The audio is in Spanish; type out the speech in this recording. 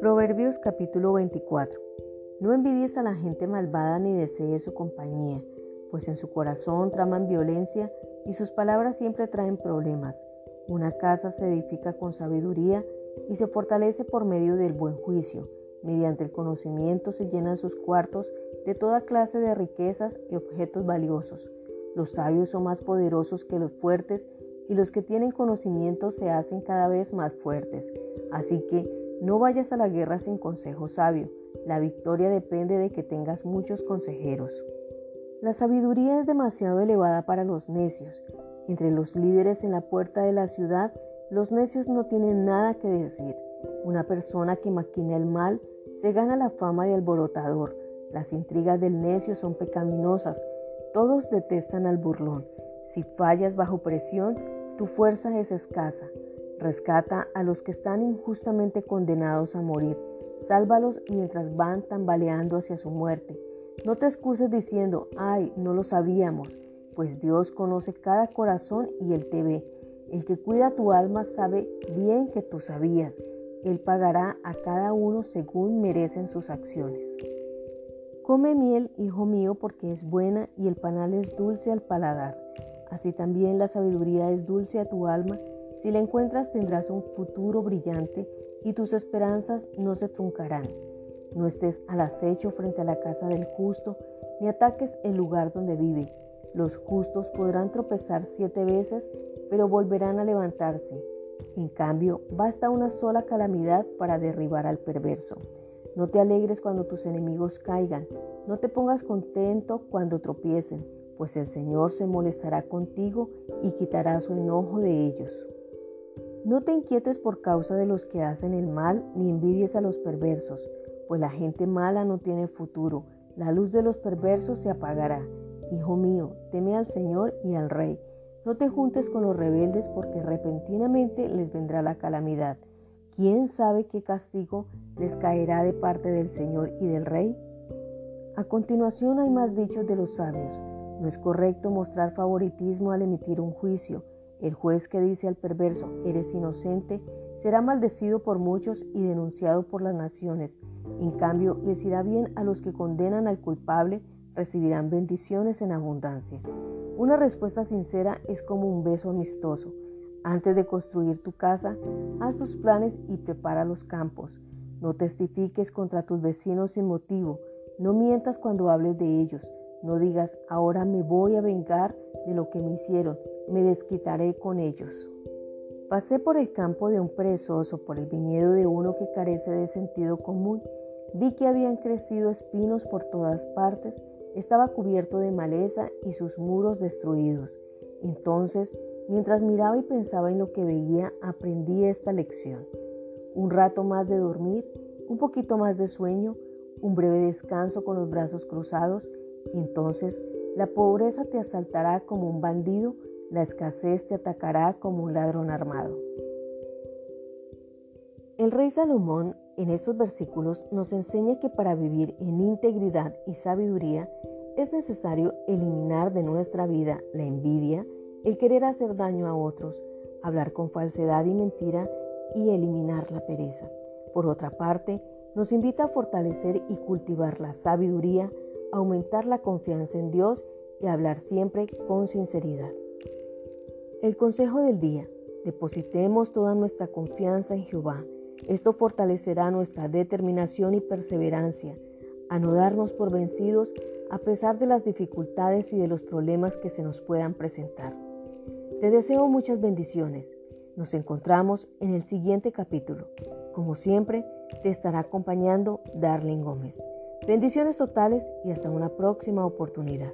Proverbios capítulo 24. No envidies a la gente malvada ni desees su compañía, pues en su corazón traman violencia y sus palabras siempre traen problemas. Una casa se edifica con sabiduría y se fortalece por medio del buen juicio. Mediante el conocimiento se llenan sus cuartos de toda clase de riquezas y objetos valiosos. Los sabios son más poderosos que los fuertes y los que tienen conocimiento se hacen cada vez más fuertes. Así que no vayas a la guerra sin consejo sabio. La victoria depende de que tengas muchos consejeros. La sabiduría es demasiado elevada para los necios. Entre los líderes en la puerta de la ciudad, los necios no tienen nada que decir. Una persona que maquina el mal se gana la fama de alborotador. Las intrigas del necio son pecaminosas. Todos detestan al burlón. Si fallas bajo presión, tu fuerza es escasa. Rescata a los que están injustamente condenados a morir. Sálvalos mientras van tambaleando hacia su muerte. No te excuses diciendo, ay, no lo sabíamos, pues Dios conoce cada corazón y Él te ve. El que cuida tu alma sabe bien que tú sabías. Él pagará a cada uno según merecen sus acciones. Come miel, hijo mío, porque es buena y el panal es dulce al paladar. Así también la sabiduría es dulce a tu alma. Si la encuentras tendrás un futuro brillante y tus esperanzas no se truncarán. No estés al acecho frente a la casa del justo, ni ataques el lugar donde vive. Los justos podrán tropezar siete veces, pero volverán a levantarse. En cambio, basta una sola calamidad para derribar al perverso. No te alegres cuando tus enemigos caigan, no te pongas contento cuando tropiecen, pues el Señor se molestará contigo y quitará su enojo de ellos. No te inquietes por causa de los que hacen el mal, ni envidies a los perversos, pues la gente mala no tiene futuro, la luz de los perversos se apagará. Hijo mío, teme al Señor y al Rey no te juntes con los rebeldes porque repentinamente les vendrá la calamidad. ¿Quién sabe qué castigo les caerá de parte del Señor y del Rey? A continuación hay más dichos de los sabios. No es correcto mostrar favoritismo al emitir un juicio. El juez que dice al perverso, eres inocente, será maldecido por muchos y denunciado por las naciones. En cambio, les irá bien a los que condenan al culpable, recibirán bendiciones en abundancia. Una respuesta sincera es como un beso amistoso. Antes de construir tu casa, haz tus planes y prepara los campos. No testifiques contra tus vecinos sin motivo. No mientas cuando hables de ellos. No digas, ahora me voy a vengar de lo que me hicieron. Me desquitaré con ellos. Pasé por el campo de un perezoso, por el viñedo de uno que carece de sentido común. Vi que habían crecido espinos por todas partes estaba cubierto de maleza y sus muros destruidos. Entonces, mientras miraba y pensaba en lo que veía, aprendí esta lección. Un rato más de dormir, un poquito más de sueño, un breve descanso con los brazos cruzados, entonces la pobreza te asaltará como un bandido, la escasez te atacará como un ladrón armado. El rey Salomón en estos versículos nos enseña que para vivir en integridad y sabiduría es necesario eliminar de nuestra vida la envidia, el querer hacer daño a otros, hablar con falsedad y mentira y eliminar la pereza. Por otra parte, nos invita a fortalecer y cultivar la sabiduría, aumentar la confianza en Dios y hablar siempre con sinceridad. El consejo del día. Depositemos toda nuestra confianza en Jehová esto fortalecerá nuestra determinación y perseverancia a no darnos por vencidos a pesar de las dificultades y de los problemas que se nos puedan presentar. Te deseo muchas bendiciones. Nos encontramos en el siguiente capítulo. Como siempre, te estará acompañando Darling Gómez. Bendiciones totales y hasta una próxima oportunidad.